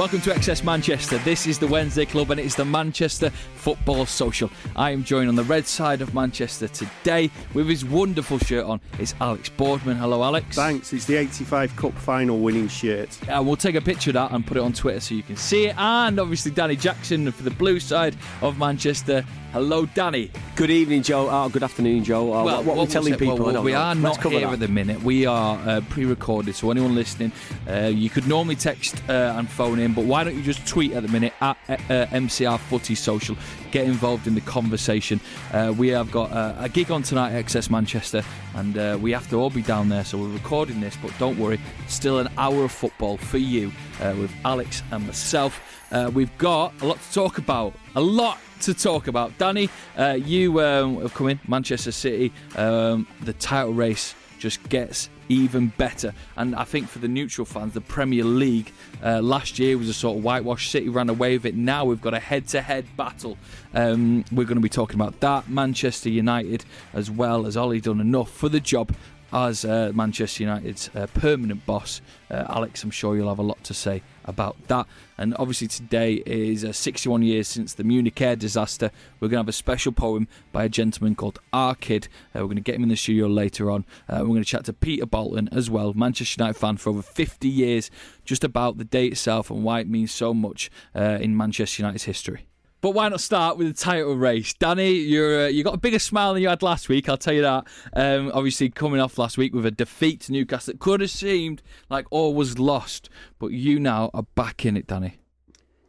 Welcome to XS Manchester. This is the Wednesday Club and it is the Manchester Football Social. I am joined on the red side of Manchester today with his wonderful shirt on. It's Alex Boardman. Hello, Alex. Thanks. It's the 85 Cup final winning shirt. Uh, we'll take a picture of that and put it on Twitter so you can see it. And obviously, Danny Jackson for the blue side of Manchester. Hello, Danny. Good evening, Joe. Oh, good afternoon, Joe. Oh, well, what, what, we telling people? Well, well, we are Let's not hear that. at the minute. We are uh, pre-recorded, so anyone listening, uh, you could normally text uh, and phone in, but why don't you just tweet at the minute at uh, MCR Footy Social? Get involved in the conversation. Uh, we have got uh, a gig on tonight at XS Manchester, and uh, we have to all be down there. So we're recording this, but don't worry, still an hour of football for you uh, with Alex and myself. Uh, we've got a lot to talk about. A lot to talk about. Danny, you um, have come in, Manchester City. Um, the title race just gets even better. And I think for the neutral fans, the Premier League uh, last year was a sort of whitewash. City ran away with it. Now we've got a head to head battle. Um, we're going to be talking about that. Manchester United, as well as Ollie, done enough for the job as uh, Manchester United's uh, permanent boss. Uh, Alex, I'm sure you'll have a lot to say about that. And obviously, today is uh, 61 years since the Munich air disaster. We're going to have a special poem by a gentleman called R Kid. Uh, we're going to get him in the studio later on. We're going to chat to Peter Bolton as well, Manchester United fan for over 50 years, just about the day itself and why it means so much in Manchester United's history. But why not start with the title race, Danny? You're uh, you got a bigger smile than you had last week. I'll tell you that. Um, obviously, coming off last week with a defeat to Newcastle, it could have seemed like all was lost, but you now are back in it, Danny.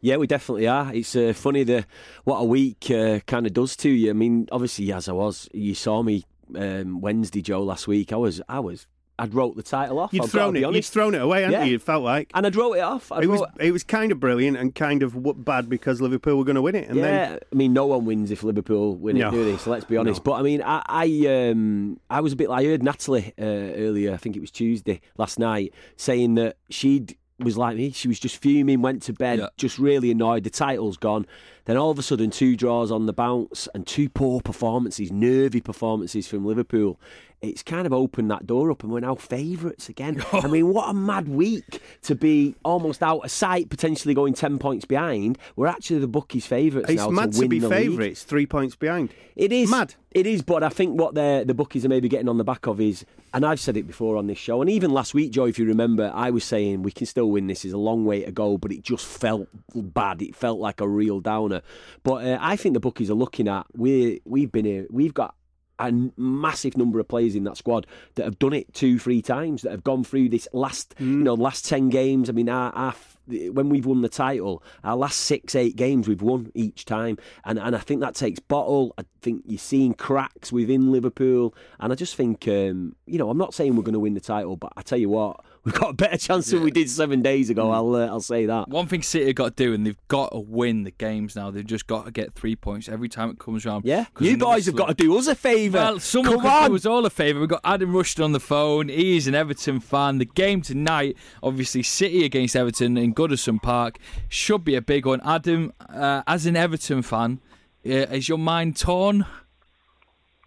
Yeah, we definitely are. It's uh, funny the what a week uh, kind of does to you. I mean, obviously, as I was, you saw me um, Wednesday, Joe, last week. I was, I was I'd wrote the title off. You'd I've thrown it. You'd thrown it away, hadn't Yeah. you? It felt like. and I'd wrote it off. I'd It was. wrote- It was kind of brilliant and kind of bad because Liverpool were going to win it. And yeah, then I mean, no one wins if Liverpool win No. it, do they? So let's be honest. No. But I mean, I, I, um, I was a bit. Like I heard Natalie uh, earlier. I think it was Tuesday last night, saying that she'd was like me. She was just fuming, went to bed, Yeah. just really annoyed. The title's gone. Then all of a sudden, two draws on the bounce and two poor performances, nervy performances from Liverpool. It's kind of opened that door up, and we're now favourites again. I mean, what a mad week to be almost out of sight, potentially going ten points behind. We're actually the bookies' favourites it's now mad to to, be favourites, three points behind. It is Mad. It is, but I think what the the bookies are maybe getting on the back of is, and I've said it before on this show, and even last week, Joe, if you remember, I was saying we can still win. This is a long way to go, but it just felt bad. It felt like a real downer. But uh, I think the bookies are looking at we we've been here, we've got. A massive number of players in that squad that have done it two, three times. That have gone through this last, you know, last ten games. I mean, our, our when we've won the title, our last six, eight games we've won each time, and and I think that takes bottle. I think you're seeing cracks within Liverpool, and I just think, um, you know, I'm not saying we're going to win the title, but I tell you what, we've got a better chance than we did seven days ago. I'll uh, I'll say that. One thing City have got to do, and they've got to win the games now. They've just got to get three points every time it comes round. Yeah, 'Cause you guys have got to do us a favour. Well, someone Come could on. do us all a favour. We've got Adam Rushton on the phone. He's an Everton fan. The game tonight, obviously, City against Everton in Goodison Park, should be a big one. Adam, uh, as an Everton fan, uh, is your mind torn?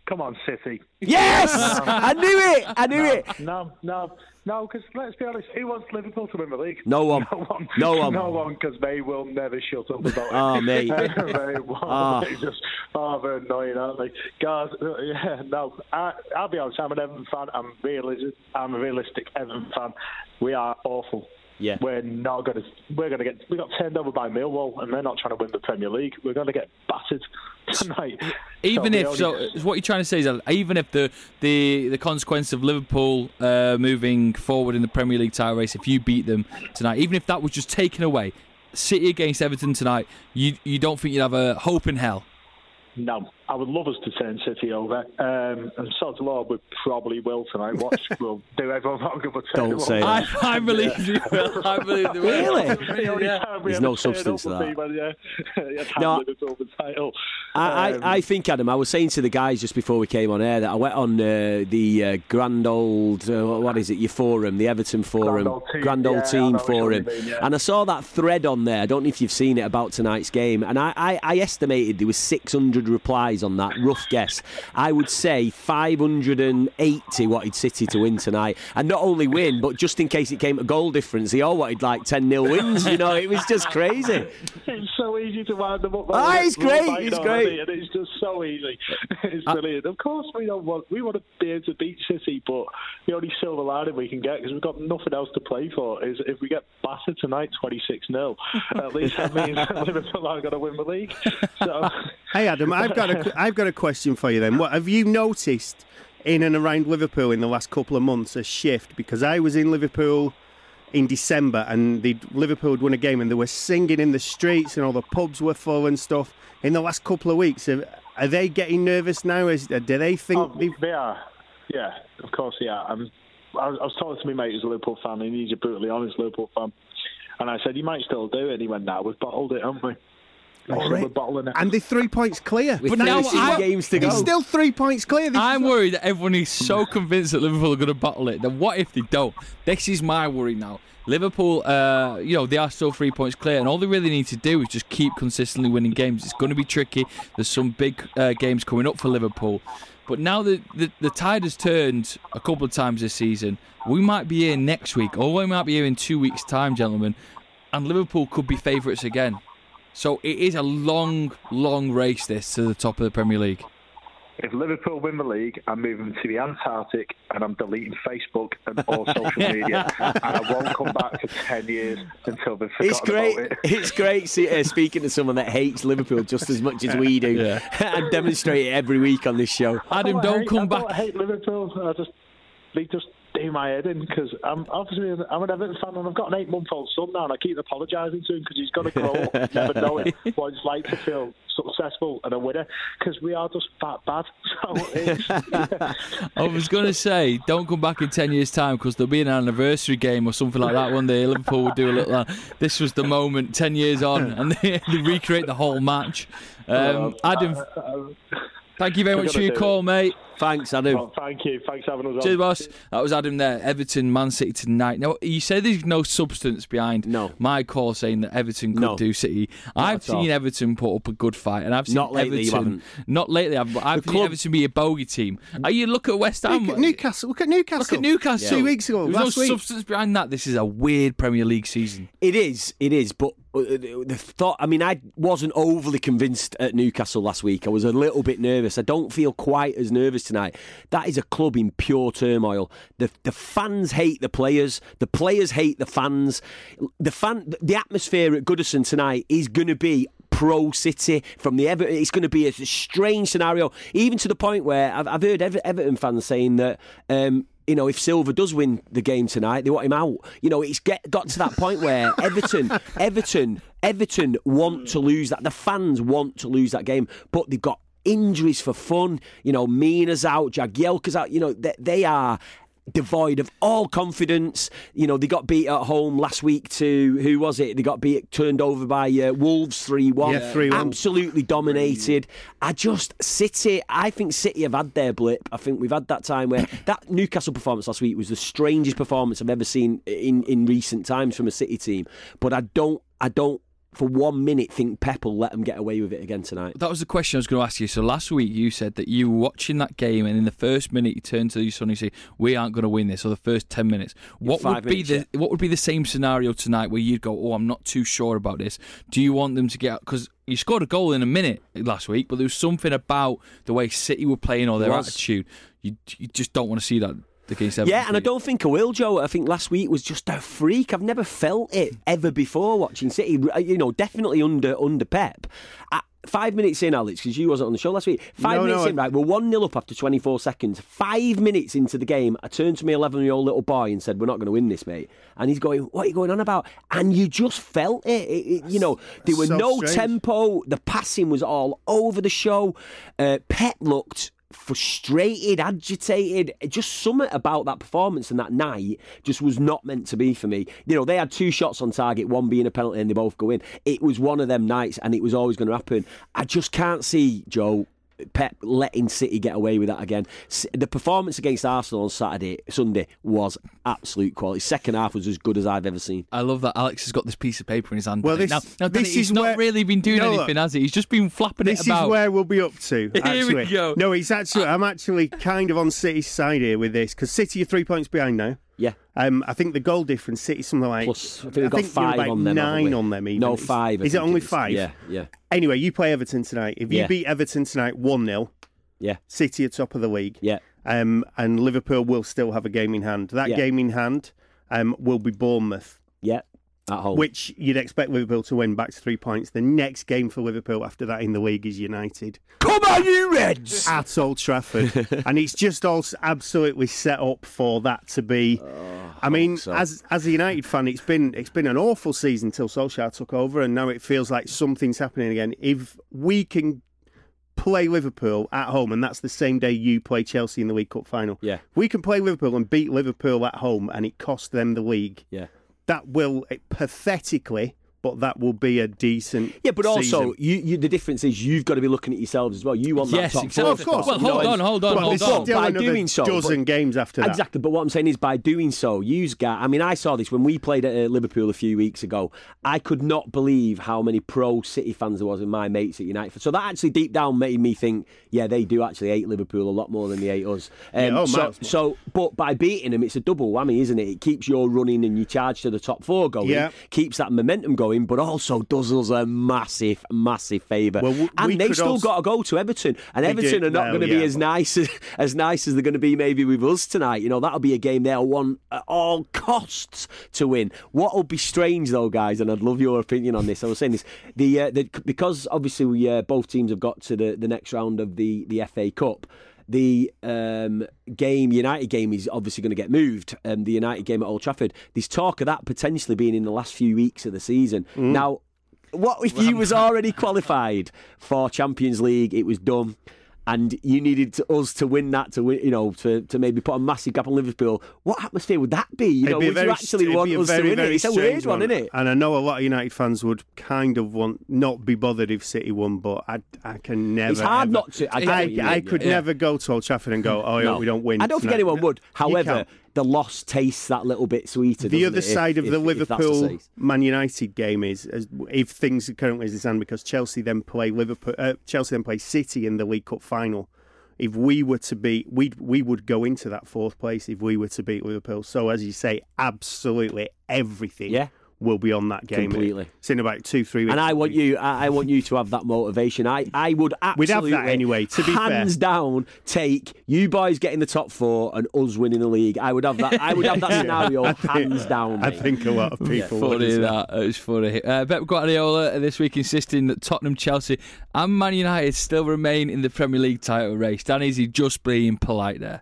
Come on, City. Yes, I knew it. I knew no, it. No, no, no. Because let's be honest, who wants Liverpool to win the league? No one. No one. No one. No one. Because they will never shut up about it. Oh, mate. they won't. Ah. They just oh, they're annoying, aren't they? Guys, uh, yeah, no. I, I'll be honest. I'm an Everton fan. I'm realistic. I'm a realistic Everton fan. We are awful. Yeah. We're not going to. We're going to get. We got turned over by Millwall, and they're not trying to win the Premier League. We're going to get battered tonight. Even So if the so, what you're trying to say is that even if the the the consequence of Liverpool uh, moving forward in the Premier League title race, if you beat them tonight, even if that was just taken away, City against Everton tonight, you you don't think you'd have a hope in hell? No, I would love us to turn City over. Um, and sod Lord, we probably will tonight. Watch, we'll do everyone wrong if we turn Don't say over. I, I believe you will. I believe you will. Really? Yeah. There's no substance up to that. When, yeah, you had No, the title. I, Um, I, I think, Adam, I was saying to the guys just before we came on air that I went on uh, the uh, Grand Old, uh, what is it, your forum, the Everton forum, Grand Old Team, Grand Old yeah, Team know forum. mean, yeah. And I saw that thread on there. I don't know if you've seen it about tonight's game. And I, I, I estimated there was 600 replies on that, rough guess. I would say 580 wanted City to win tonight. And not only win, but just in case it came to goal difference, they all wanted like 10 0 wins. You know, it was just crazy. It's so easy to wind them up. Ah, it's great, it's great. and it's just so easy. It's brilliant. Of course, we don't want we want to be able to beat City, but the only silver lining we can get because we've got nothing else to play for is if we get battered tonight, twenty six 0 At least that means Liverpool are going to win the league. So Hey Adam, I've got a I've got a question for you then. What have you noticed in and around Liverpool in the last couple of months a shift? Because I was in Liverpool in December and the Liverpool had won a game and they were singing in the streets and all the pubs were full and stuff. In the last couple of weeks, are, are they getting nervous now? Is, do they think Oh, they've they are. Yeah, of course they are. I'm, I, was, I was talking to my mate who's a Liverpool fan, and he's a brutally honest Liverpool fan. And I said, you might still do it. And he went, no, we've bottled it, haven't we? I All said, right. We're bottling it. and they're three points clear? With But now 36 I- games to go. They're still three points clear. This I'm is- worried that everyone is so convinced that Liverpool are going to bottle it. Then what if they don't? This is my worry now. Liverpool, uh, you know, they are still three points clear, and all they really need to do is just keep consistently winning games. It's going to be tricky. There's some big uh, games coming up for Liverpool. But now that the, the tide has turned a couple of times this season, we might be here next week, or we might be here in two weeks' time, gentlemen, and Liverpool could be favourites again. So it is a long, long race, this, to the top of the Premier League. If Liverpool win the league, I'm moving to the Antarctic and I'm deleting Facebook and all social media, and I won't come back for ten years until they've forgotten It's great. about it. It's great see, uh, speaking to someone that hates Liverpool just as much as we do, Yeah. and demonstrate it every week on this show. Adam, I don't hate, come I back. Don't hate Liverpool. I just they just do my head in because I'm obviously I'm an Everton fan and I've got an eight month old son now and I keep apologising to him because he's got to grow up, never knowing what it's like to feel successful and a winner because we are just fat bad. So it's, I was going to say, don't come back in 10 years' time because there'll be an anniversary game or something like that one day. Liverpool will do a little. Uh, this was the moment 10 years on, and they, they recreate the whole match. Um, Adam, thank you very much for your call, it. mate. Thanks, Adam. well, thank you. Thanks for having us on. Cheers, boss. That was Adam there. Everton, Man City tonight. Now, you say there's no substance behind No. my call saying that Everton could No. do City. I've at all. seen Everton put up a good fight, and I've seen Not lately, you Everton. haven't. Not lately, I've, I've The seen club- Everton be a bogey team. Are you look at West Ham? Look at Newcastle. Look at Newcastle. Look at Newcastle. Two weeks ago, There's last no week. substance behind that. This is a weird Premier League season. It is, it is, but uh, the thought. I mean, I wasn't overly convinced at Newcastle last week. I was a little bit nervous. I don't feel quite as nervous tonight. That is a club in pure turmoil. The the fans hate the players. The players hate the fans. The fan, the atmosphere at Goodison tonight is going to be pro City from the Everton. It's going to be a strange scenario, even to the point where I've, I've heard Ever- Everton fans saying that. Um, you know, if Silva does win the game tonight, they want him out. You know, it's get, got to that point where Everton, Everton, Everton want to lose that. The fans want to lose that game, but they've got injuries for fun. You know, Mina's out, Jagielka's out. You know, they, they are devoid of all confidence. You know, they got beat at home last week to who was it? They got beat, turned over by uh, Wolves three one. Yeah, 3-1. Absolutely dominated. I just City. I think City have had their blip. I think we've had that time where that Newcastle performance last week was the strangest performance I've ever seen in in recent times from a City team. But I don't. I don't. For one minute, think Pep will let them get away with it again tonight. That was the question I was going to ask you. So last week you said that you were watching that game, and in the first minute you turned to your son and you say, "We aren't going to win this." Or the first ten minutes. What would be minutes, the what would be the same scenario tonight where you'd go, "Oh, I'm not too sure about this." Do you want them to get out? because you scored a goal in a minute last week, but there was something about the way City were playing or their attitude. You you just don't want to see that against Everton. Yeah, and I don't think I will, Joe. I think last week was just a freak. I've never felt it ever before watching City. You know, definitely under under Pep. Uh, Five minutes in, Alex, because you wasn't on the show last week. Five No, minutes no, in, right? We're 1 0 up after 24 seconds. Five minutes into the game, I turned to my 11 year old little boy and said, We're not going to win this, mate. And he's going, What are you going on about? And you just felt it. It- it- you know, there was So no strange. tempo. The passing was all over the show. Uh, Pep looked frustrated, agitated. Just something about that performance and that night just was not meant to be for me. You know, they had two shots on target, one being a penalty, and they both go in. It was one of them nights, and it was always going to happen. I just can't see Joe. Pep letting City get away with that again. The performance against Arsenal on Saturday, Sunday, was absolute quality. Second half was as good as I've ever seen. I love that Alex has got this piece of paper in his hand. Well, this- now, now this Danny, he's is not where- really been doing No, look. anything, has he? He's just been flapping it about. is where we'll be up to. Here we go. No, he's actually. I'm actually kind of on City's side here with this because City are three points behind now. Yeah. Um, I think the goal difference, City something like Plus, I think we've got you're five on them. Nine on them. Even. No, five. Is it only is. five? Yeah, yeah, Anyway, you play Everton tonight. If you Yeah. beat Everton tonight one 0 yeah, City are top of the league. yeah. Um, and Liverpool will still have a game in hand. That Yeah. game in hand um, will be Bournemouth, Yeah, at home. which you'd expect Liverpool to win back to three points. The next game for Liverpool after that in the league is United Come on, you Reds! at Old Trafford, and it's just all absolutely set up for that to be. Oh, I mean, so. as as a United fan, it's been it's been an awful season till Solskjaer took over, and now it feels like something's happening again. If we can play Liverpool at home, and that's the same day you play Chelsea in the League Cup final. Yeah. we can play Liverpool and beat Liverpool at home, and it cost them the league. Yeah. That will eh, pathetically, but that will be a decent. Yeah, but also you, you, the difference is you've got to be looking at yourselves as well. You want Yes, that top exactly. four Of course. Well, you know, hold on, hold on, hold on. By doing so, dozen but- games after that. Exactly, but what I'm saying is by doing so, you guys. I mean, I saw this when we played at uh, Liverpool a few weeks ago. I could not believe how many pro City fans there was in my mates at United. So that actually deep down made me think, yeah, they do actually hate Liverpool a lot more than they hate us. Um, Yeah, oh, so, miles so, but by beating them, it's a double whammy, isn't it? It keeps your running and your charge to the top four going. Yeah. Keeps that momentum going, but also does us a massive, massive favour. Well, w- and we they still also- got to go to Everton, and Everton are not well, going to be as but- nice as, as nice as they're going to be maybe with us tonight. You know, that'll be a game they'll want at all costs to win. What will be strange though, guys, and I'd love your opinion on this. I was saying this, the, uh, the because obviously we, uh, both teams have got to the, the next round of the, the FA Cup. The um, game, United game, is obviously going to get moved. Um, the United game at Old Trafford. There's talk of that potentially being in the last few weeks of the season. Mm. Now, what if you was already qualified for Champions League? It was done, and you needed to, us to win that to win, you know, to, to maybe put a massive gap on Liverpool. What atmosphere would that be? You It'd know, be would very you actually want us very, to win it? It's a weird one, isn't it? And I know a lot of United fans would kind of want not be bothered if City won, but I, I can never. It's hard ever- not to- I I, I mean, could yeah. never go to Old Trafford and go, oh, hope we don't win. I don't think tonight." anyone would. However, the loss tastes that little bit sweeter. the other it, if- side of if- the if the Liverpool Man United game is as, if things are currently as they stand because Chelsea then play Liverpool, uh, Chelsea then play City in the League Cup final. If we were to beat, we we would go into that fourth place if we were to beat Liverpool. So as you say, absolutely everything Yeah. Will be on that game. Completely. It's in about two three weeks. And I want you, I, I want you to have that motivation. I, I would absolutely, We'd have that anyway, to be fair. hands down, take you boys getting the top four and us winning the league. I would have that. I would have that scenario hands down. I think a lot of people would. Funny as well. that. It was funny. Uh, Pep Guardiola this week insisting that Tottenham, Chelsea, and Man United still remain in the Premier League title race. Dan, is he just being polite there?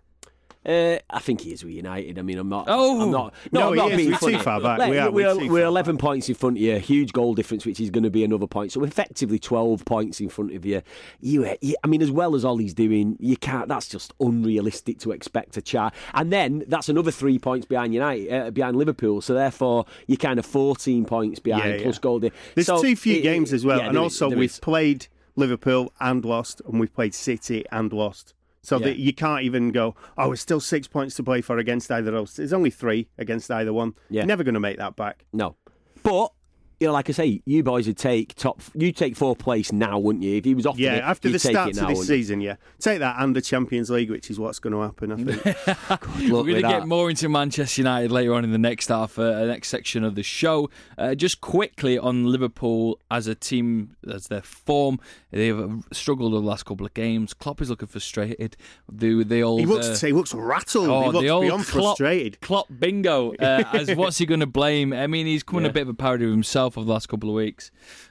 Uh, I think he is with United. I mean, I'm not. Oh! I'm not. No, I'm he not is. being We're too far back. Like, We are, We're, we're we're far 11 points in front of you. Huge goal difference, which is going to be another point. So effectively 12 points in front of you. You, you I mean, as well as Ollie's doing, you can't. That's just unrealistic to expect a chart. And then that's another three points behind United, uh, behind Liverpool. So therefore, you're kind of 14 points behind Yeah, plus yeah. goal. di- There's So too few it- games as well, yeah, and there also is, there we've is. played Liverpool and lost, and we've played City and lost. So Yeah. that you can't even go, oh, it's still six points to play for against either of those. There's only three against either one. Yeah. You're never going to make that back. No. But you know, like I say, you boys would take top. You take fourth place now, wouldn't you? If he was off, Yeah, it, after the start of now, this wouldn't you? season, yeah. Take that and the Champions League, which is what's going to happen, I think. We're going to get more into Manchester United later on in the next half, uh, next section of the show. Uh, just quickly on Liverpool as a team, as their form, they've struggled over the last couple of games. Klopp is looking frustrated. The, the old, he looks uh, he looks rattled. Oh, he looks the old beyond Klopp, frustrated. Klopp bingo. Uh, as what's he going to blame? I mean, he's coming Yeah. a bit of a parody of himself over the last couple of weeks.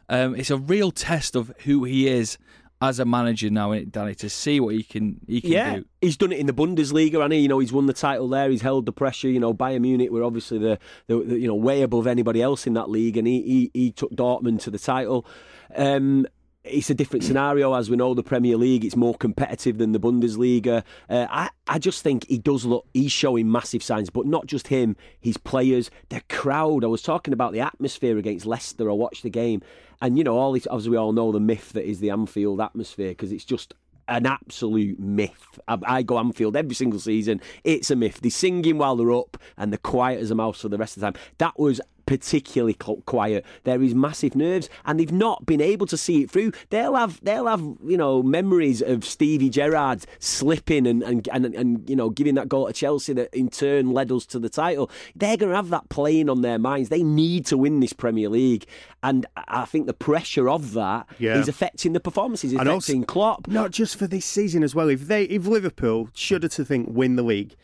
Um, it's a real test of who he is as a manager now, Danny, to see what he can he can Yeah, do. he's done it in the Bundesliga, and he, you know he's won the title there. He's held the pressure. You know, Bayern Munich were obviously the, the, the you know way above anybody else in that league, and he he, he took Dortmund to the title. Um, it's a different scenario, as we know. The Premier League it's more competitive than the Bundesliga. Uh, I I just think he does look. He's showing massive signs, but not just him. His players, the crowd. I was talking about the atmosphere against Leicester. I watched the game, and you know, all this, as we all know, the myth that is the Anfield atmosphere because it's just an absolute myth. I, I go Anfield every single season. It's a myth. They're singing while they're up and they're quiet as a mouse for the rest of the time. That was particularly quiet. There is massive nerves, and they've not been able to see it through. They'll have they'll have you know memories of Stevie Gerrard slipping and and, and and you know giving that goal to Chelsea that in turn led us to the title. They're going to have that playing on their minds. They need to win this Premier League, and I think the pressure of that is Yeah. affecting the performances, And affecting also- Klopp. Not just for this season as well. If they, if Liverpool shudder to think win the league,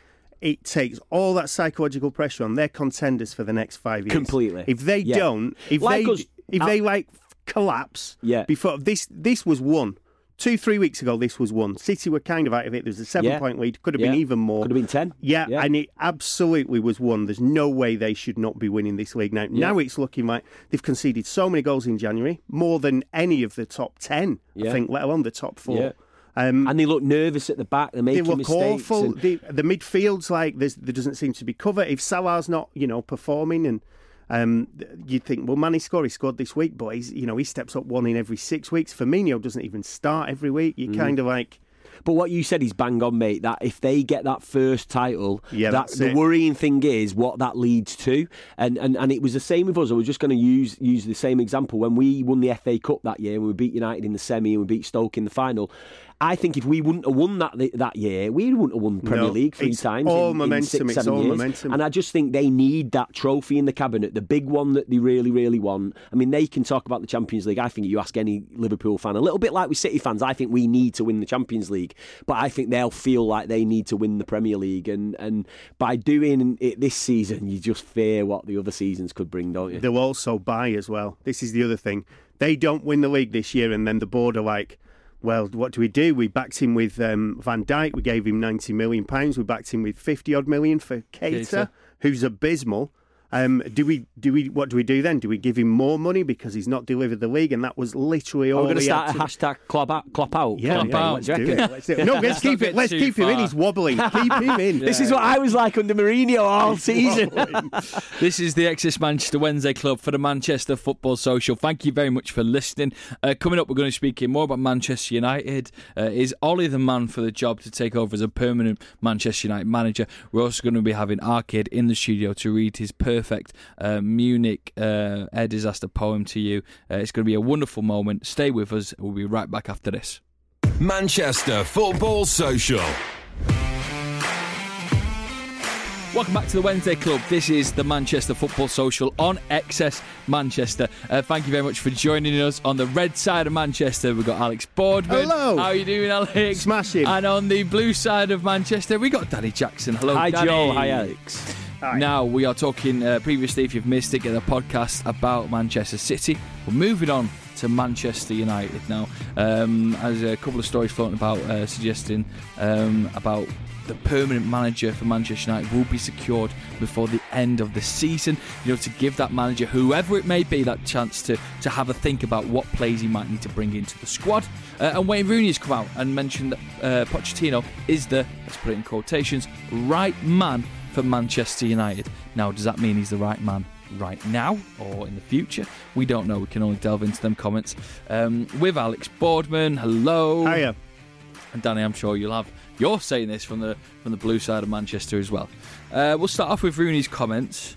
it takes all that psychological pressure on. They're contenders for the next five years. Completely. If they Yeah. don't, if Like they, us- if they like collapse, Yeah. Before this, this was won. Two, three weeks ago, this was one. City were kind of out of it. There was a Yeah. seven-point lead. Could have been even more. Could have been 10. Yeah, Yeah. and it absolutely was won. There's no way they should not be winning this league now. Yeah. Now it's looking like they've conceded so many goals in January, more than any of the top ten, Yeah. I think, let alone the top four. Um, and they look nervous at the back. They're they making look mistakes. awful. and- The, the midfield's like there doesn't seem to be cover. If Salah's not, you know, performing, and um, you'd think, well, Mané scored. He scored this week, but he's, you know, he steps up one in every six weeks. Firmino doesn't even start every week. Mm. You kind of like. But what you said is bang on, mate. That if they get that first title, Yeah, that that's the it. worrying thing is what that leads to. And and, and it was the same with us. I was just going to use use the same example when we won the FA Cup that year. and We beat United in the semi and we beat Stoke in the final. I think if we wouldn't have won that that year, we wouldn't have won Premier No, League three it's times. all in, momentum, In six, it's seven all years. momentum. And I just think they need that trophy in the cabinet, the big one that they really, really want. I mean, they can talk about the Champions League. I think you ask any Liverpool fan, a little bit like with City fans, I think we need to win the Champions League. But I think they'll feel like they need to win the Premier League. And, and by doing it this season, you just fear what the other seasons could bring, don't you? They'll also buy as well. This is the other thing. They don't win the league this year, and then the board are like, well, what do we do? We backed him with um, Van Dijk. We gave him ninety million pounds. We backed him with fifty odd million for Keita. who's abysmal. Um, do we? Do we? What do we do then? Do we give him more money because he's not delivered the league? And that was literally all. We're going to start a hashtag Klopp out? Klopp out? Yeah, Klopp yeah, out. let's Do it. Let's do it. No, let's Let's keep it. Let's too keep him in. He's wobbling. Keep him in. This is what I was like under Mourinho all season. This is the XS Manchester Wednesday Club for the Manchester Football Social. Thank you very much for listening. Uh, coming up, we're going to be speaking more about Manchester United. Uh, is Ollie the man for the job to take over as a permanent Manchester United manager? We're also going to be having Arcade in the studio to read his perfect uh, Munich uh, air disaster poem to you. Uh, it's going to be a wonderful moment. Stay with us. We'll be right back after this. Manchester Football Social. Welcome back to the Wednesday Club. This is the Manchester Football Social on XS Manchester. Uh, thank you very much for joining us on the red side of Manchester. We've got Alex Boardman. Hello. How are you doing, Alex? Smashing. And on the blue side of Manchester, we got Danny Jackson. Hello, Hi, Danny. Joel. Hi, Alex. Now we are talking uh, previously, if you've missed it, get a podcast about Manchester City. We're moving on to Manchester United. Now, um, as a couple of stories floating about uh, suggesting um, about the permanent manager for Manchester United will be secured before the end of the season. You know, to give that manager, whoever it may be, that chance to to have a think about what plays he might need to bring into the squad. Uh, and Wayne Rooney has come out and mentioned that uh, Pochettino is the, let's put it in quotations, right man for Manchester United. Now, does that mean he's the right man? Right now or in the future, we don't know. We can only delve into them comments um, with Alex Boardman. Hello, Hiya. and Danny. I'm sure you'll have you're saying this from the from the blue side of Manchester as well. Uh, we'll start off with Rooney's comments.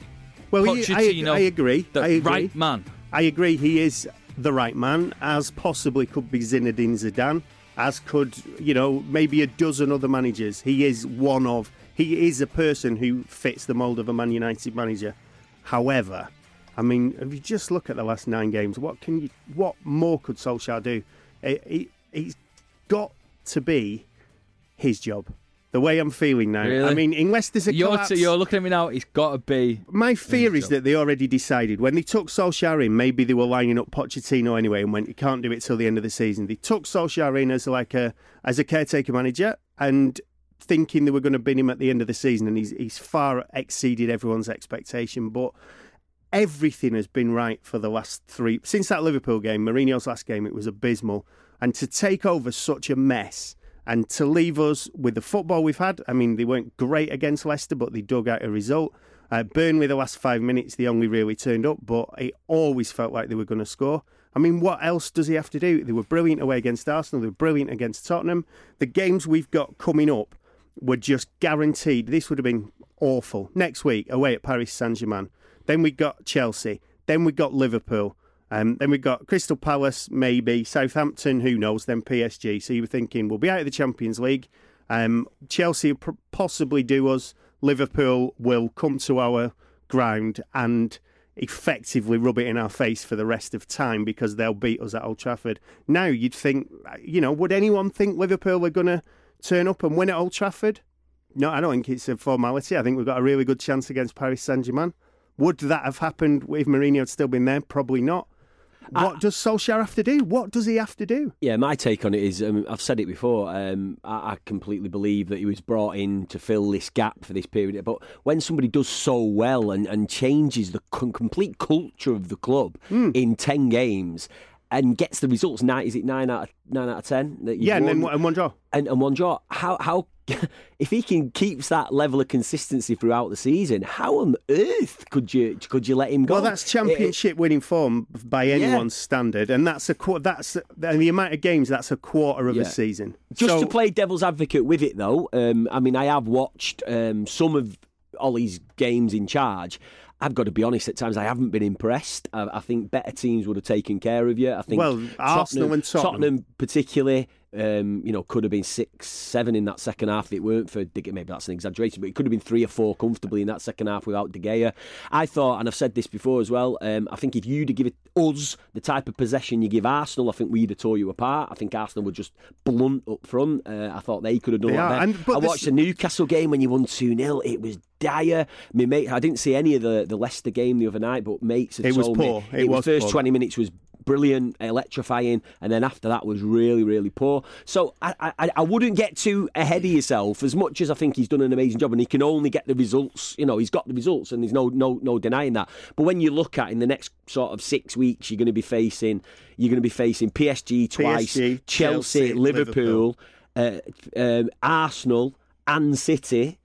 Well, he- I, I agree. the I agree. right man. I agree. He is the right man, as possibly could be Zinedine Zidane, as could you know maybe a dozen other managers. He is one of. He is a person who fits the mould of a Man United manager. However, I mean, if you just look at the last nine games, what can you? What more could Solskjaer do? It, it, it's got to be his job. The way I'm feeling now. Really? I mean, unless there's a You're, t- you're looking at me now. It's got to be. my fear is that they already decided when they took Solskjaer in, maybe they were lining up Pochettino anyway, and went, "You can't do it till the end of the season." They took Solskjaer in as like a as a caretaker manager, and thinking they were going to bin him at the end of the season, and he's he's far exceeded everyone's expectation. But everything has been right for the last three since that Liverpool game, Mourinho's last game. It was abysmal, and to take over such a mess. And to leave us with the football we've had, I mean, they weren't great against Leicester, but they dug out a result. Uh, Burnley, the last five minutes, they only really turned up, but it always felt like they were going to score. I mean, what else does he have to do? They were brilliant away against Arsenal, they were brilliant against Tottenham. The games we've got coming up were just guaranteed. This would have been awful. Next week, away at Paris Saint Germain. Then we got Chelsea. Then we got Liverpool. Um, then we've got Crystal Palace, maybe Southampton, who knows? Then PSG. So you were thinking we'll be out of the Champions League. Um, Chelsea pr- possibly do us. Liverpool will come to our ground and effectively rub it in our face for the rest of time because they'll beat us at Old Trafford. Now you'd think, you know, would anyone think Liverpool are going to turn up and win at Old Trafford? No, I don't think it's a formality. I think we've got a really good chance against Paris Saint Germain. Would that have happened if Mourinho had still been there? Probably not. What does Solskjaer have to do? What does he have to do? Yeah, my take on it is um, I've said it before. Um, I, I completely believe that he was brought in to fill this gap for this period. But when somebody does so well and, and changes the complete culture of the club Hmm. in 10 games and gets the results, nine, is it 9 out of, nine out of 10? That Yeah, and then one- and one draw. And, and one draw. How, how, if he can keeps that level of consistency throughout the season, how on earth could you could you let him go? Well, that's championship winning form by anyone's standard, and that's a that's and the amount of games. That's a quarter of Yeah. a season. Just So- to play devil's advocate with it, though, um, I mean, I have watched um, some of Ollie's games in charge. I've got to be honest. At times, I haven't been impressed. I, I think better teams would have taken care of you. I think Well, Arsenal and Tottenham, Tottenham. particularly, um, you know, could have been six, seven in that second half. If it weren't for De Gea, maybe that's an exaggeration, but it could have been three or four comfortably in that second half without De Gea. I thought, and I've said this before as well. Um, I think if you'd have given us the type of possession you give Arsenal, I think we'd have tore you apart. I think Arsenal were just blunt up front. Uh, I thought they could have done that. and- but I this- watched the Newcastle game when you won two 0 It was dire. My mate, I didn't see any of the, the Leicester game the other night, but mates It was poor. me It was was first poor. twenty minutes was brilliant, electrifying, and then after that was really, really poor. So I, I, I wouldn't get too ahead of yourself. As much as I think he's done an amazing job, and he can only get the results. You know, he's got the results, and there's no, no, no denying that. But when you look at in the next sort of six weeks, you're going to be facing, you're going to be facing PSG twice, PSG, Chelsea, Chelsea, Liverpool, uh, um, Arsenal, and City.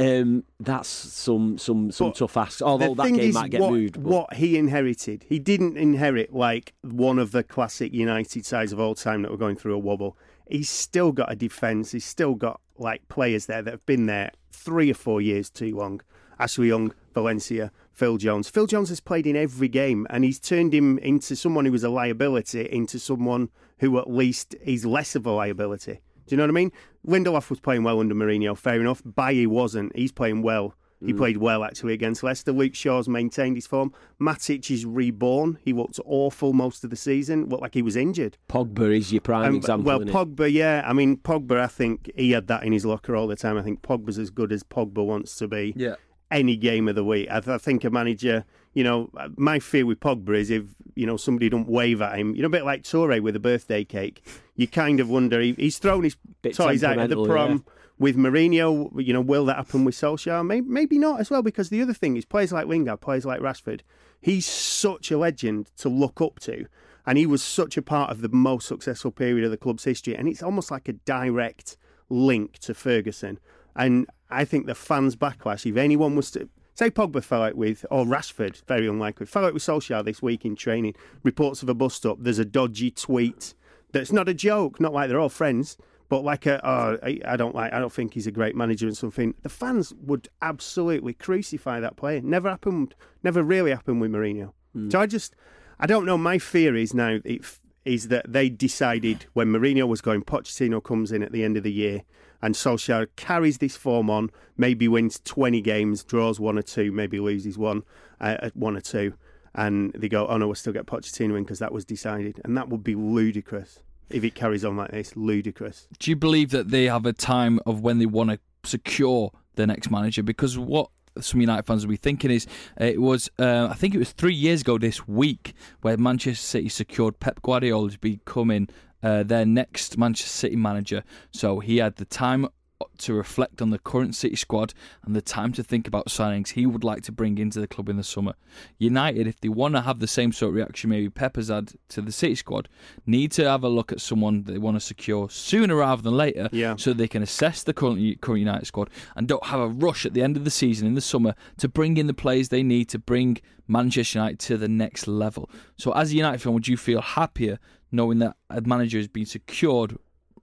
Um, that's some some some But tough asks. Although that game might get what, moved. but- What he inherited, he didn't inherit like one of the classic United sides of all time that were going through a wobble. He's still got a defence. He's still got like players there that have been there three or four years too long. Ashley Young, Valencia, Phil Jones. Phil Jones has played in every game, and he's turned him into someone who was a liability into someone who at least is less of a liability. Do you know what I mean? Lindelof was playing well under Mourinho, fair enough. Bailly wasn't. He's playing well. He played well actually against Leicester. Luke Shaw's maintained his form. Matic is reborn. He looked awful most of the season. Looked like he was injured. Pogba is your prime Um, example. well? Pogba, yeah. I mean, Pogba. I think he had that in his locker all the time. I think Pogba's as good as Pogba wants to be. Yeah. Any game of the week. I, th- I think a manager, you know, uh, my fear with Pogba is if you know somebody don't wave at him, you know, a bit like Touré with a birthday cake. You kind of wonder he, he's thrown his Bit toys out of the prom. yeah. With Mourinho, you know, will that happen with Solskjaer? Maybe, maybe not as well, because the other thing is players like Lingard, players like Rashford, he's such a legend to look up to. And he was such a part of the most successful period of the club's history. And it's almost like a direct link to Ferguson. And I think the fans' backlash, if anyone was to say Pogba fell out with, or Rashford, very unlikely, fell out with Solskjaer this week in training, reports of a bust up, there's a dodgy tweet that's not a joke, not like they're all friends, but like a, oh, I, I don't like, I don't think he's a great manager and something. The fans would absolutely crucify that player. Never happened, never really happened with Mourinho. Hmm. So I just, I don't know. My fear is now it, is that they decided when Mourinho was going, Pochettino comes in at the end of the year, and Solskjaer carries this form on, maybe wins 20 games, draws one or two, maybe loses one, uh, one or two, and they go, oh no, we'll still get Pochettino in because that was decided, and that would be ludicrous if it carries on like this. Ludicrous. Do you believe that they have a time of when they want to secure their next manager? Because what some United fans will be thinking is uh, it was uh, I think it was three years ago this week where Manchester City secured Pep Guardiola to becoming uh, their next Manchester City manager. So he had the time to reflect on the current City squad and the time to think about signings he would like to bring into the club in the summer. United, if they want to have the same sort of reaction maybe Pep has had to the City squad, need to have a look at someone they want to secure sooner rather than later Yeah. so they can assess the current, current United squad and don't have a rush at the end of the season in the summer to bring in the players they need to bring Manchester United to the next level. So as a United fan, would you feel happier knowing that a manager has been secured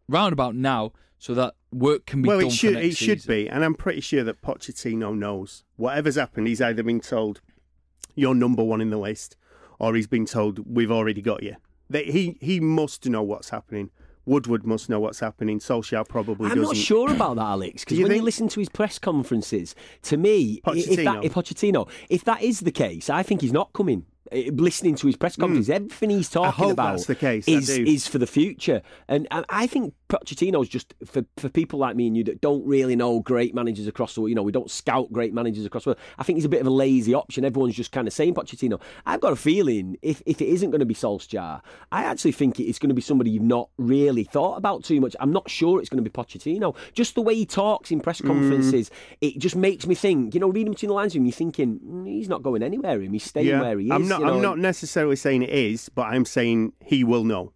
round about now so that work can be well, done it should for it should season? be, and I'm pretty sure that Pochettino knows whatever's happened. He's either been told you're number one in the list, or he's been told we've already got you. That he he must know what's happening. Woodward must know what's happening. Solskjaer probably I'm doesn't. not sure about that, Alex, because Do you when you listen to his press conferences, to me, i- if that if Pochettino, if that is the case, I think he's not coming. Eh, Listening to his press conferences, everything he's talking Hmm. about that's the case, is is for the future, and I think Pochettino's just for, for people like me and you that don't really know great managers across the world. You know, we don't scout great managers across the world. I think he's a bit of a lazy option. Everyone's just kind of saying Pochettino. I've got a feeling if if it isn't going to be Solskjaer, I actually think it's going to be somebody you've not really thought about too much. I'm not sure it's going to be Pochettino. Just the way he talks in Mm. press conferences, it just makes me think. You know, reading between the lines of him, you're thinking "Mm, he's not going anywhere. Him, he's staying where he is. I'm not. you know, I'm not necessarily saying it is, but I'm saying he will know.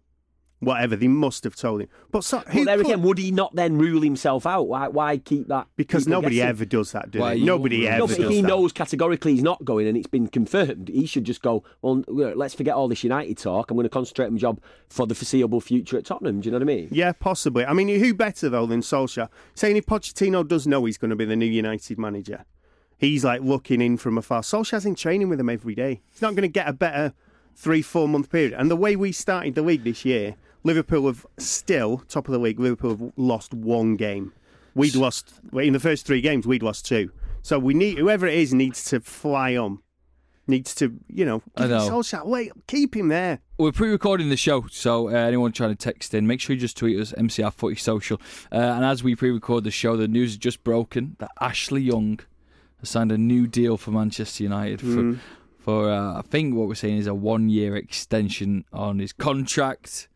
Whatever they must have told him. But so, But who there put- again, would he not then rule himself out? Why, why keep that? because nobody guessing? ever does that, do Why they? Nobody wouldn't- ever No, but does if he that. knows categorically he's not going and it's been confirmed, he should just go, well, let's forget all this United talk. I'm going to concentrate on my job for the foreseeable future at Tottenham. Do you know what I mean? Yeah, possibly. I mean, who better though than Solskjaer? Saying if Pochettino does know he's going to be the new United manager, he's like looking in from afar. Solskjaer's in training with him every day. He's not going to get a better three, four month period. And the way we started the league this year, Liverpool have still top of the league. Liverpool have lost one game. We'd lost in the first three games. We'd lost two. So we need whoever it is needs to fly on. Needs to, you know, I give know. Solskjaer. Wait, keep him there. We're pre-recording the show, so uh, anyone trying to text in, make sure you just tweet us MCR Footy Social. Uh, and as we pre-record the show, the news has just broken that Ashley Young has signed a new deal for Manchester United for, Mm. for uh, I think what we're saying is a one-year extension on his contract.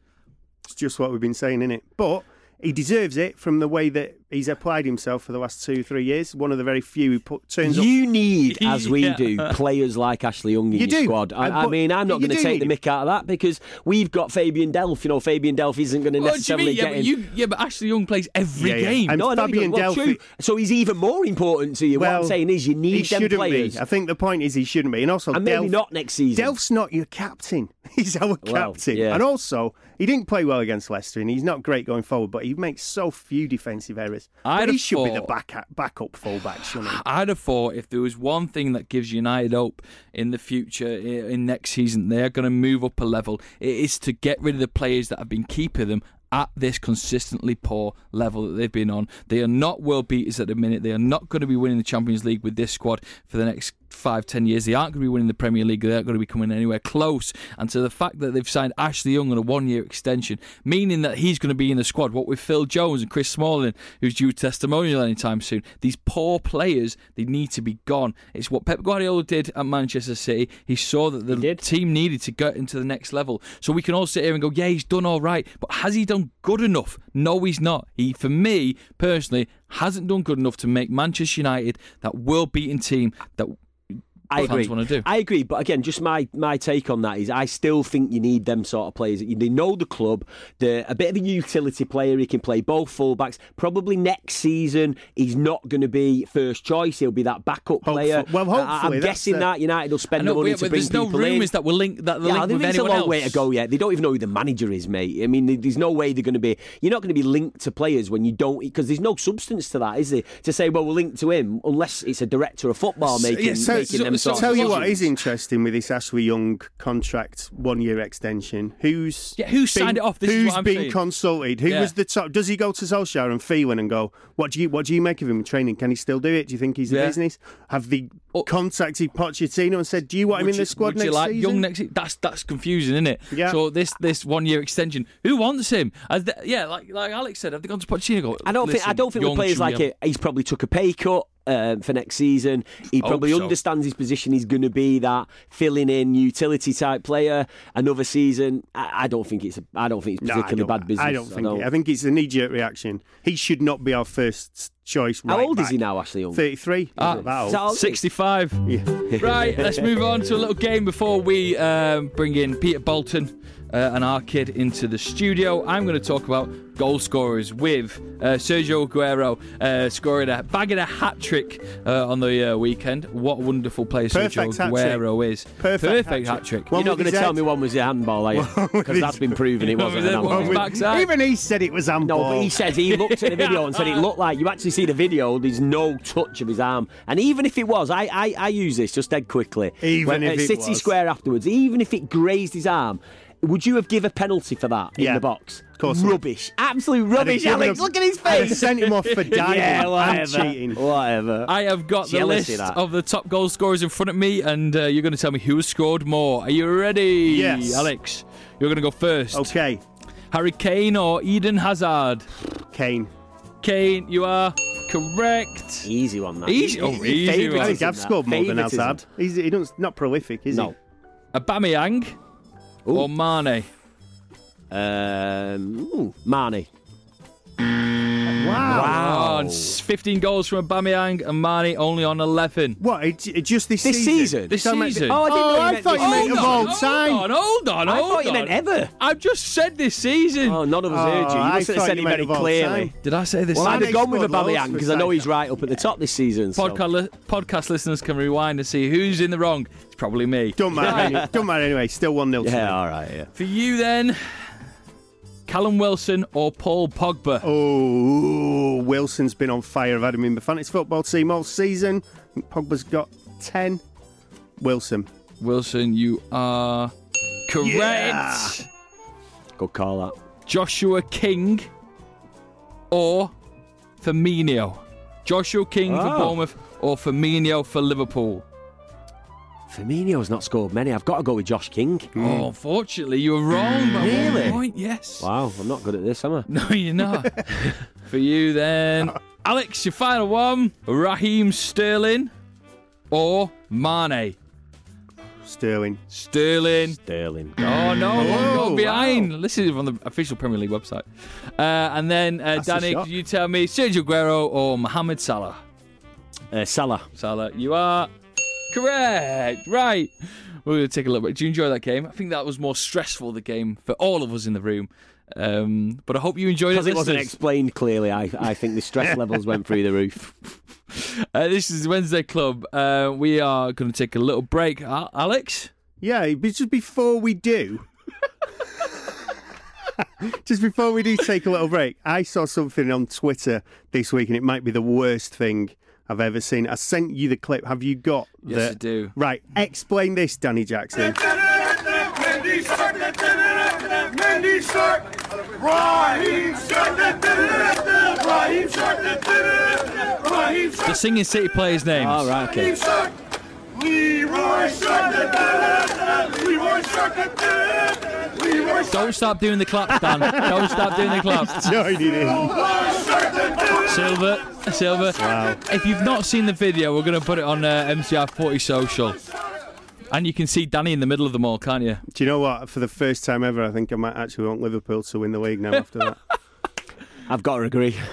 It's just what we've been saying, isn't it? But he deserves it from the way that he's applied himself for the last two, three years. One of the very few who put, turns up. You need, as we Yeah. do, players like Ashley Young in You your do. squad. I, I mean, I'm not going to take the need mick out of that because we've got Fabian Delph. You know, Fabian Delph isn't going to What do you necessarily? Yeah get but, in. you, yeah, but Ashley Young plays every Yeah, yeah. game. And no, I know he Fabian does. Well, Delphi- true. So he's even more important to you. what I'm saying is, you he need them shouldn't players. be. I think the point is he shouldn't be. And also, And maybe Delph- not next season. Delph's not your captain. He's our Well, captain. yeah. And also, he didn't play well against Leicester, and he's not great going forward, but he makes so few defensive errors. I'd But he should be the thought- back, backup fullback, shouldn't he? I'd have thought if there was one thing that gives United hope in the future, in next season, they're going to move up a level. It is to get rid of the players that have been keeping them at this consistently poor level that they've been on. They are not world beaters at the minute. They are not going to be winning the Champions League with this squad for the next five, ten years. They aren't going to be winning the Premier League. They aren't going to be coming anywhere close. And to the fact that they've signed Ashley Young on a one-year extension, meaning that he's going to be in the squad. What with Phil Jones and Chris Smalling, who's due testimonial anytime soon. These poor players, they need to be gone. It's what Pep Guardiola did at Manchester City. He saw that the team needed to get into the next level. So we can all sit here and go, yeah, he's done all right, but has he done good enough? No, he's not. He, for me personally, hasn't done good enough to make Manchester United that world-beating team that I fans agree. want to do. I agree, but again, just my, my take on that is I still think you need them sort of players. They know the club. They're a bit of a utility player. He can play both fullbacks. Probably next season he's not going to be first choice. He'll be that backup player. well, I- hopefully, I'm guessing it. that United will spend know, the money but to bring there's no people in. rumours that will link that the Yeah, link I think with it's a anyone long way to go yet. They don't even know who the manager is, mate. I mean, there's no way they're going to be. You're not going to be linked to players when you don't, because there's no substance to that, is there? To say, well, we're linked to him, unless it's a director of football making, Yeah, so- making so- them so sort tell you what is interesting with this Ashley Young contract one year extension. Who's Yeah, who signed been- it off? This is who's what I'm been saying. consulted? Who Yeah. was the top? Does he go to Solskjaer and Phelan and go, "What do you what do you make of him in training? Can he still do it? Do you think he's a Yeah. Oh. business?" Have they oh. contacted Pochettino and said, "Do you want him in you- the squad would next you like season?" Young next? That's that's confusing, isn't it? Yeah. So this this one year extension, who wants him? As the, yeah, like like Alex said, have they gone to Pochettino? Go, I don't think I don't think with players like it. He's probably took a pay cut. Um, for next season, he probably so. understands his position. He's going to be that filling in utility type player. Another season, I, I don't think it's. A, I don't think it's No, I particularly don't- bad business. I don't think. it. I think it's a knee jerk reaction. He should not be our first choice. How right old is he now, Ashley Young? Thirty-three. Ah, Is it that old? is that old? 65. right, let's move on to a little game before we um, bring in Peter Bolton uh, and our kid into the studio. I'm going to talk about goal scorers with uh, Sergio Aguero uh, scoring a bagging a hat trick uh, on the uh, weekend. What a wonderful player Perfect Sergio hat-trick. Aguero is. Perfect hat hat-trick. trick. You're not going to tell me one was a handball, are you? Because that's been proven it wasn't with an his- one handball. with his backside. Even he said it was handball. No, but he says he looked at the video and said it looked like you actually see the video. There's no touch of his arm, and even if it was, I I, I use this just dead quickly. Even When, if at it City was. Square afterwards, even if it grazed his arm, would you have given a penalty for that in Yeah, the box? of course I would. Rubbish, absolute rubbish. Alex, him- look at his I'd sent him off for diving yeah, and whatever. cheating. Whatever. I have got the list that. of the top goal scorers in front of me, and uh, you're going to tell me who scored more. Are you ready? Yes. Alex. You're going to go first. Okay, Harry Kane or Eden Hazard? Kane. Kane, you are correct. Easy one. That. Easy- oh, easy Favouritism, one. I think I've that. scored more than Favouritism. Hazard. He's, he doesn't, not prolific, is he? No. Aubameyang or Mané? Um, ooh, Mané. He? Wow. Oh, 15 goals from Aubameyang and Mané only on 11. What? It, it just this, This season? This Talking about- season. Oh, I didn't Oh, know you I thought you meant season. of all hold time. on, hold on, I hold thought you on. meant ever. I've just said this season. Oh, none of us Oh, heard you. You I must have thought said it very clearly. Did I say this? Well, I'd Mané have gone with scored loads Aubameyang because I know he's right up at the top this season. Podcast, listeners can rewind and see who's in the wrong. It's probably me. Don't matter. any- don't matter anyway. Still one 0 Yeah, all right, yeah. For you then, Callum Wilson or Paul Pogba? Oh, Wilson's been on fire. I've had him in the fantasy football team all season. Pogba's got ten. Wilson. Wilson, you are correct. Yeah. Good call that. Joshua King or Firmino? Joshua King for Oh. Bournemouth or Firmino for Liverpool? Firmino's not scored many. I've got to go with Josh King. Oh, unfortunately, you were wrong by Really? one point. Yes. Wow, I'm not good at this, am I? No, you're not. for you then, Alex, your final one: Raheem Sterling or Mané? Sterling. Sterling. Sterling. Oh no, one Oh, goal behind. This is on the official Premier League website. Uh, and then, uh, a Danny, shock. could you tell me Sergio Aguero or Mohamed Salah? Uh, Salah. Salah, you are correct. Right. We're going to take a little bit. Do you enjoy that game? I think that was more stressful, the game, for all of us in the room. Um, but I hope you enjoyed it. Because it wasn't explained clearly, I, I think the stress levels went through the roof. Uh, this is Wednesday Club. Uh, we are going to take a little break. Al- Alex? Yeah, but just before we do, just before we do take a little break, I saw something on Twitter this week, and it might be the worst thing I've ever seen. I sent you the clip. Have you got Yes, the? I do. Right, explain this, Danny Jackson. The Singing City player's name. All right, okay. Leroy Saturday! Leroy Saturday! Leroy Don't stop doing the claps, Dan. Don't stop doing the claps. Joining in. Silva, Silva. Wow. If you've not seen the video, we're going to put it on uh, MCR 40 Social. And you can see Danny in the middle of them all, can't you? Do you know what? For the first time ever, I think I might actually want Liverpool to win the league now after that. I've got to agree.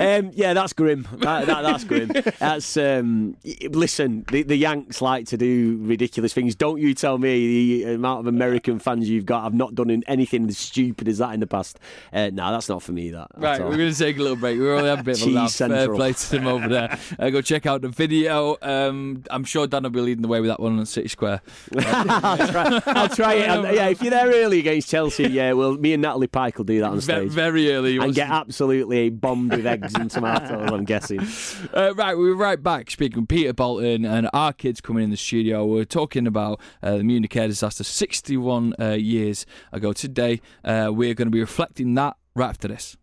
um, yeah, that's grim. That, that, that's grim. That's um, listen. The, the Yanks like to do ridiculous things. Don't you tell me the amount of American fans you've got I've not done anything as stupid as that in the past. Uh, no, that's not for me. That Right, we're going to take a little break. We're only having a bit of a laugh. Fair play to them over there. Uh, go check out the video. Um, I'm sure Dan will be leading the way with that one on City Square. I'll try, I'll try it. And, yeah, if you're there early against Chelsea, yeah, well, me and Natalie Pike will do that on stage. very early. and wasn't get absolutely bombed with eggs and tomatoes. I'm guessing. Uh, right, we're right back speaking with Peter Bolton and our kids coming in the studio. We're talking about uh, the Munich air disaster 61 uh, years ago today. Uh, we're going to be reflecting that right after this.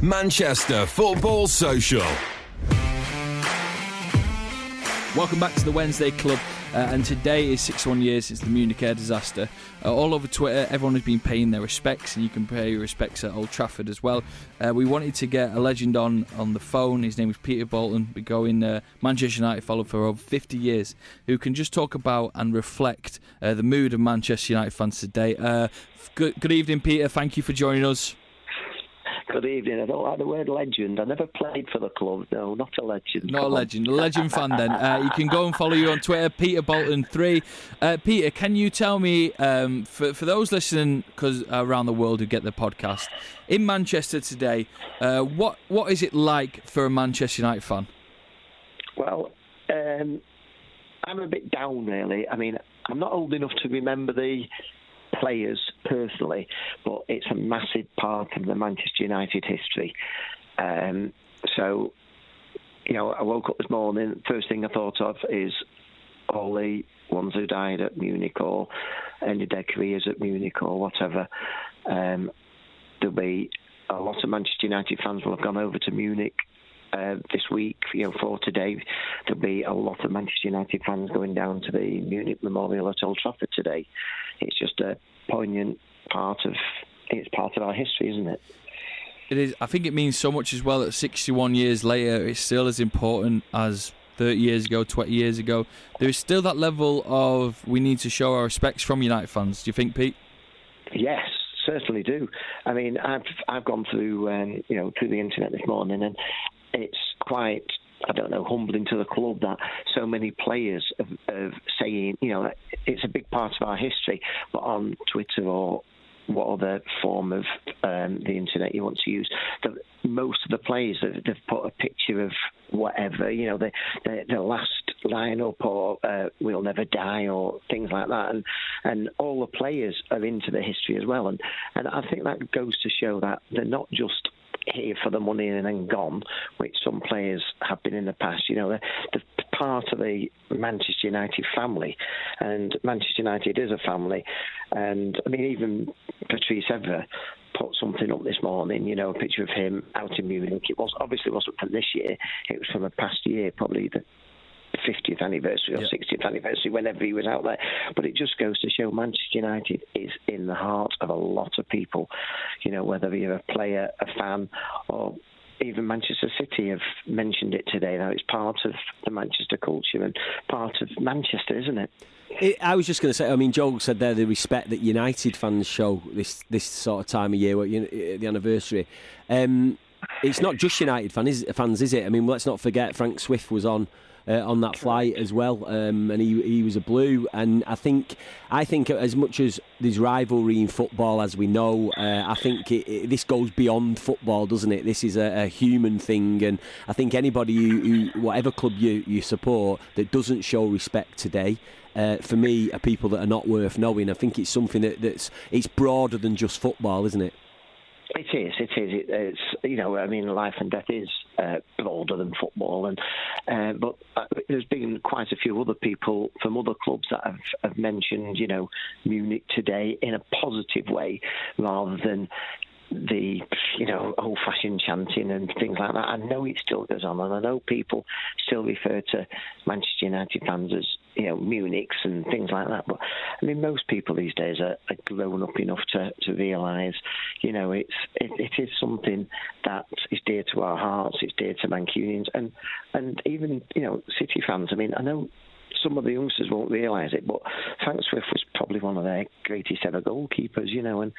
Manchester Football Social. Welcome back to the Wednesday Club. Uh, and today is 61 years since the Munich air disaster. Uh, all over Twitter, everyone has been paying their respects, and you can pay your respects at Old Trafford as well. Uh, we wanted to get a legend on on the phone. His name is Peter Bolton. We go in uh, Manchester United, followed for over 50 years, who can just talk about and reflect uh, the mood of Manchester United fans today. Uh, good, good evening, Peter. Thank you for joining us. Good evening. I don't like the word legend. I never played for the club. No, not a legend. Not a Come on. legend, a legend fan. Then uh, you can go and follow you on Twitter, Peter Bolton three. Uh, Peter, can you tell me um, for for those listening, because around the world who get the podcast in Manchester today, uh, what what is it like for a Manchester United fan? Well, um, I'm a bit down, really. I mean, I'm not old enough to remember the players personally, but it's a massive part of the Manchester United history. Um, so, you know, I woke up this morning. First thing I thought of is all the ones who died at Munich or ended their careers at Munich or whatever. Um, there'll be a lot of Manchester United fans will have gone over to Munich uh, this week, you know, for today. There'll be a lot of Manchester United fans going down to the Munich Memorial at Old Trafford today. It's just a poignant part of it's part of our history, isn't it? It is. I think it means so much as well that 61 years later, it's still as important as 30 years ago, 20 years ago. There is still that level of we need to show our respects from United fans. Do you think, Pete? Yes, certainly do. I mean, I've I've gone through um, you know through the internet this morning, and it's quite I don't know humbling to the club that so many players of, of saying you know it's a big part of our history, but on Twitter or what other form of um, the internet you want to use, the, most of the players have, they've put a picture of whatever, you know, the the, the last lineup or uh, "We'll Never Die" or things like that, and and all the players are into the history as well, and and I think that goes to show that they're not just here for the money and then gone, which some players have been in the past. You know, they're, they're part of the Manchester United family, and Manchester United is a family. And I mean, even Patrice Evra put something up this morning. You know, a picture of him out in Munich. It was obviously wasn't from this year. It was from a past year, probably the 50th anniversary or 60th anniversary, whenever he was out there. But it just goes to show Manchester United is in the heart of a lot of people. You know, whether you're a player, a fan, or even Manchester City have mentioned it today. Now it's part of the Manchester culture and part of Manchester, isn't it? It, I was just going to say. I mean, Joel said there the respect that United fans show this this sort of time of year, the anniversary. Um, it's not just United fan, is, fans, is it? I mean, let's not forget Frank Swift was on. Uh, on that flight as well, um, and he he was a blue. And I think I think as much as there's rivalry in football, as we know, uh, I think it, it, this goes beyond football, doesn't it? This is a, a human thing, and I think anybody who, who whatever club you you support that doesn't show respect today. Uh, for me, are people that are not worth knowing. I think it's something that, that's it's broader than just football, isn't it? It is. It is. It, it's you know. I mean, life and death is uh, broader than football, and uh, but uh, there's been quite a few other people from other clubs that have, have mentioned you know Munich today in a positive way rather than the you know old fashioned chanting and things like that. I know it still goes on, and I know people still refer to Manchester United fans as you know Munichs and things like that. But I mean, most people these days are, are grown up enough to to realise, you know, it's it, it is something that is dear to our hearts. It's dear to Mancunians, and and even you know City fans. I mean, I know some of the youngsters won't realise it, but Frank Swift was probably one of their greatest ever goalkeepers, you know, and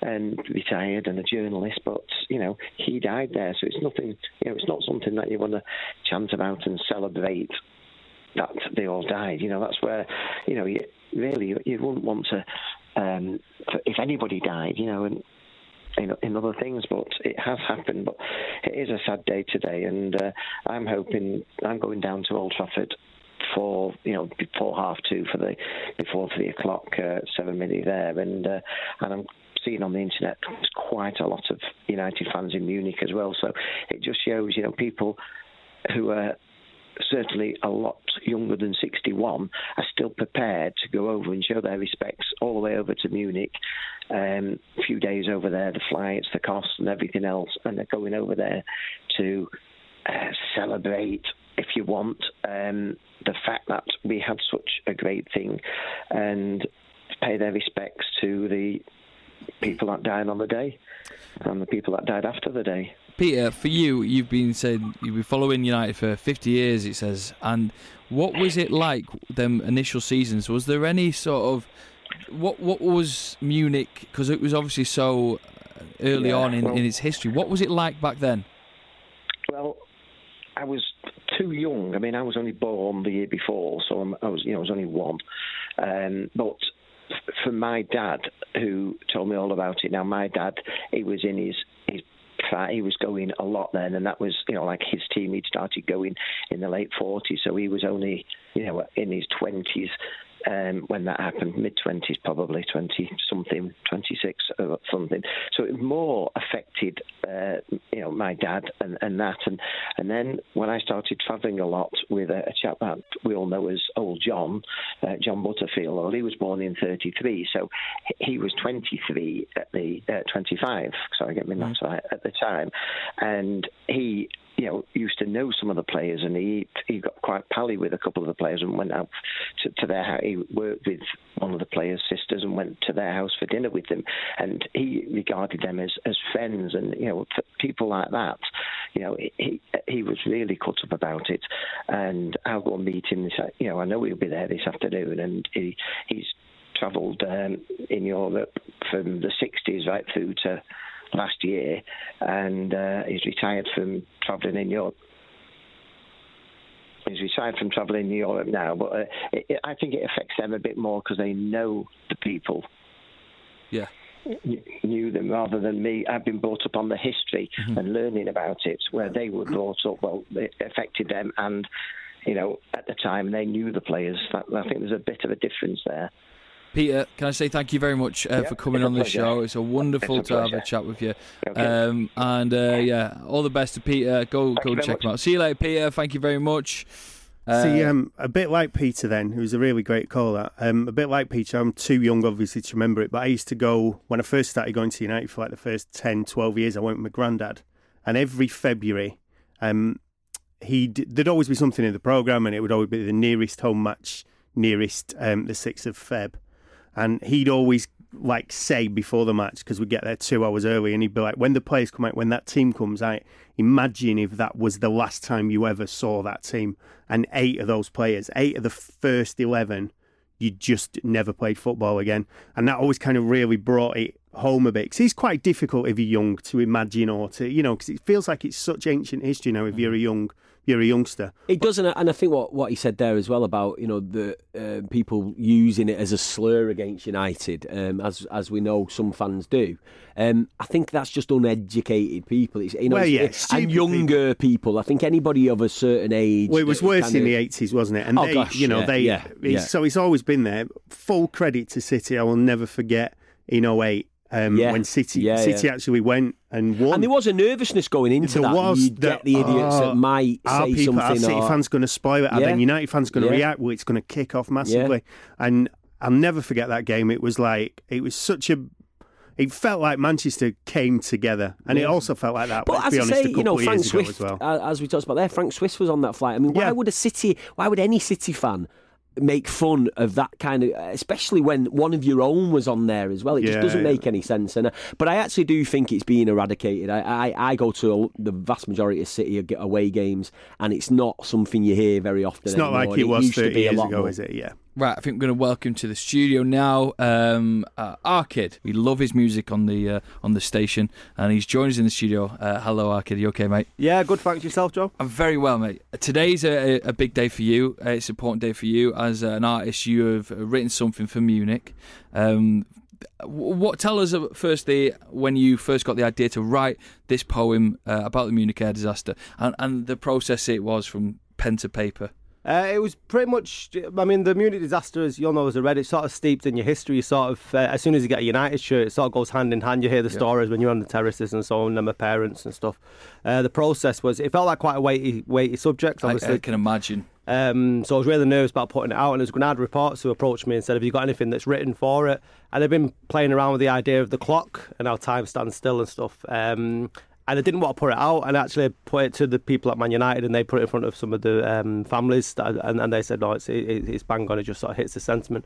and retired and a journalist, but you know he died there, so it's nothing, you know, it's not something that you want to chant about and celebrate that they all died. You know, that's where, you know, you, really you wouldn't want to, um, if anybody died, you know, and in, in other things, but it has happened. But it is a sad day today, and uh, I'm hoping I'm going down to Old Trafford for you know before half two for the before three o'clock uh, seven minute there, and uh, and I'm seeing on the internet there's quite a lot of United fans in Munich as well. So it just shows you know people who are certainly a lot younger than 61 are still prepared to go over and show their respects all the way over to Munich. Um, a few days over there, the flights, the costs, and everything else, and they're going over there to uh, celebrate, if you want, um, the fact that we had such a great thing, and pay their respects to the people that died on the day and the people that died after the day. Peter, for you, you've been saying you've been following United for 50 years, it says. And what was it like them initial seasons? Was there any sort of what what was Munich? Because it was obviously so early Yeah, on in, well- in its history. What was it like back then? Well, I was too young. I mean, I was only born the year before, so I'm, I was, you know, I was only one. Um, but for my dad, who told me all about it. Now, my dad, he was in his he was going a lot then, and that was you know like his team. He'd started going in the late forties, so he was only you know in his twenties. Um, when that happened, mid twenties probably, twenty something, twenty six or something. So it more affected, uh, you know, my dad and, and that, and and then when I started travelling a lot with a, a chap that we all know as Old John, uh, John Butterfield. Well, he was born in thirty three, so he- was twenty three at the uh, twenty five. Sorry, get me maths right at the time, and he you know, used to know some of the players, and he he got quite pally with a couple of the players, and went out to, to their house. He worked with one of the players' sisters, and went to their house for dinner with them, and he regarded them as as friends, and you know, people like that, you know, he he was really cut up about it, and I'll go and meet him. This, you know, I know he'll be there this afternoon, and he he's travelled um, in Europe from the 60s right through to last year, and uh, he's retired from travelling in Europe. He's retired from travelling in Europe now, but uh, it, it, I think it affects them a bit more because they know the people. Yeah. kn- Knew them rather than me. I've been brought up on the history and learning about it, where they were brought up. Well, it affected them, and you know, at the time they knew the players. I think there's a bit of a difference there. Peter, can I say thank you very much uh, Yeah, for coming on the show? It's a wonderful It's a to have a chat with you. Okay. Um, and uh, yeah, all the best to Peter. Go Thank go you very check him out. See you later, Peter. Thank you very much. Uh, See, um, a bit like Peter then, who's a really great caller. Um, a bit like Peter, I'm too young, obviously, to remember it, but I used to go, when I first started going to United for like the first 10, 12 years, I went with my granddad. And every February, um, he there'd always be something in the programme, and it would always be the nearest home match, nearest um, the 6th of Feb. And he'd always like say before the match because we'd get there two hours early, and he'd be like, "When the players come out, when that team comes out, imagine if that was the last time you ever saw that team, and eight of those players, eight of the first eleven, you just never played football again." And that always kind of really brought it home a bit because it's quite difficult if you're young to imagine or to you know because it feels like it's such ancient history now if you're a young you're a youngster. It doesn't, and I think what, what he said there as well about you know the uh, people using it as a slur against United, um, as as we know some fans do. Um, I think that's just uneducated people. It's, you know, Well, it's- yeah, and younger people. I think anybody of a certain age. Well, it was worse in of- the eighties, wasn't it? And Oh, they, gosh, you know, yeah, they. yeah, it's- yeah. So it's always been there. Full credit to City. I will never forget in 08, um, when City City actually went and won. And there was a nervousness going into There that. was You'd that, get the idiots oh, that might say people, something. Are City or, fans going to spoil it? Are Yeah. then United fans going to Yeah. react? Well, it's going to kick off massively. And I'll never forget that game. It was like it was such a. it felt like Manchester came together, and it also felt like that. But as be I honest, say, you know, Frank Swift, as well. uh, as we talked about there, Frank Swift was on that flight. I mean, why would a City, why would any City fan make fun of that kind of, especially when one of your own was on there as well? It Yeah, just doesn't yeah. make any sense. And but I actually do think it's being eradicated. I I, I go to a, the vast majority of City away games, and it's not something you hear very often. It's not anymore. like it was 30 be a years ago, more. is it? Yeah. Right, I think we're going to welcome to the studio now um, uh, Arkid. We love his music on the uh, on the station, and he's joined us in the studio. Uh, hello, Arkid. You okay, mate? Yeah, good. Thanks yourself, Joe. I'm very well, mate. Today's a, a big day for you. Uh, it's an important day for you as an artist. You have written something for Munich. Um, what tell us uh, firstly when you first got the idea to write this poem uh, about the Munich air disaster and, and the process it was from pen to paper. Uh, it was pretty much. I mean, the Munich disaster, as you'll know as a Reddit, sort of steeped in your history. You sort of, uh, as soon as you get a United shirt, it sort of goes hand in hand. You hear the Yeah. stories when you're on the terraces and so on, and my parents and stuff. Uh, the process was, it felt like quite a weighty, weighty subject. I, Obviously, I can imagine. Um, so I was really nervous about putting it out, and it was Granada Reports who approached me and said, "Have you got anything that's written for it?" And they've been playing around with the idea of the clock and how time stands still and stuff. Um, and I didn't want to put it out, and actually put it to the people at Man United, and they put it in front of some of the um, families, that, and, and they said, "No, it's it, it's bang on. It just sort of hits the sentiment."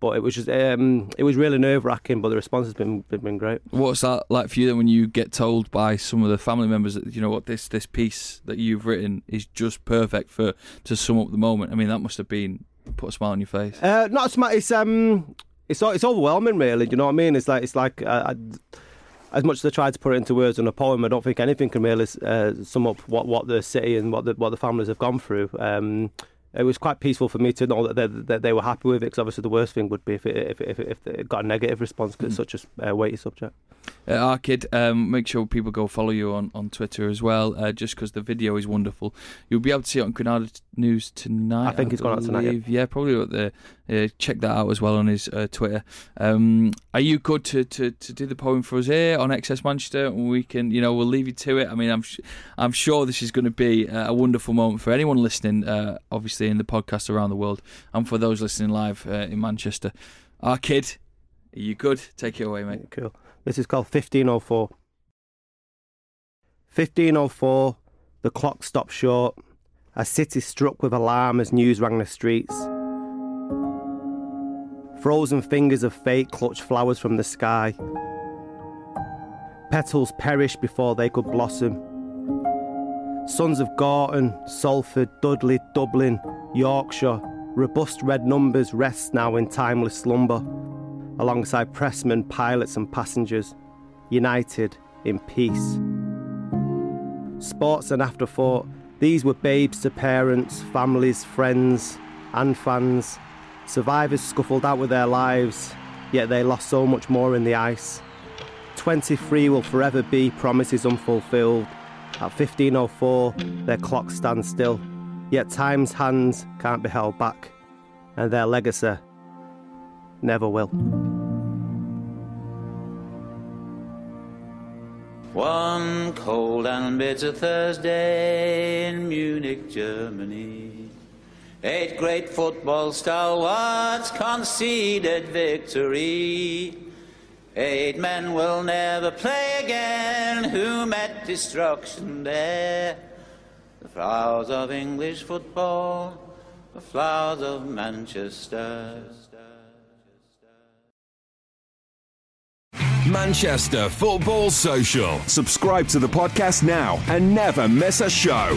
But it was just, um, it was really nerve wracking, but the response has been been great. What's that like for you then when you get told by some of the family members that you know what this this piece that you've written is just perfect for to sum up the moment? I mean, that must have been put a smile on your face. Uh, not as much. It's um, it's it's overwhelming, really. Do you know what I mean? It's like it's like uh, I, as much as I tried to put it into words in a poem, I don't think anything can really uh, sum up what, what the city and what the what the families have gone through. Um, it was quite peaceful for me to know that they, that they were happy with it. Because obviously, the worst thing would be if it, if it, if it, if it got a negative response because it's such a uh, weighty subject. Uh, Arkid, um, make sure people go follow you on, on Twitter as well, uh, just because the video is wonderful. You'll be able to see it on Granada News tonight. I think it's gone out tonight, yeah. Yeah, probably the, uh, check that out as well on his uh, Twitter. Um, are you good to, to, to do the poem for us here on XS Manchester? We can, you know, we'll leave you to it. I mean, I'm sh- I'm sure this is going to be uh, a wonderful moment for anyone listening, uh, obviously in the podcast around the world, and for those listening live uh, in Manchester. Arkid, are you good? Take it away, mate. Cool. This is called 1504. 1504, the clock stopped short. A city struck with alarm as news rang the streets. Frozen fingers of fate clutched flowers from the sky. Petals perished before they could blossom. Sons of Gorton, Salford, Dudley, Dublin, Yorkshire, robust red numbers rest now in timeless slumber, alongside pressmen, pilots, and passengers, united in peace. Sports and afterthought, these were babes to parents, families, friends, and fans. Survivors scuffled out with their lives, yet they lost so much more in the ice. 23 will forever be promises unfulfilled. At 1504, their clocks stand still, yet time's hands can't be held back, and their legacy never will. One cold and bitter Thursday in Munich, Germany. Eight great football stalwarts conceded victory. Eight men will never play again who met destruction there. The flowers of English football, the flowers of Manchester. Manchester Football Social. Subscribe to the podcast now and never miss a show.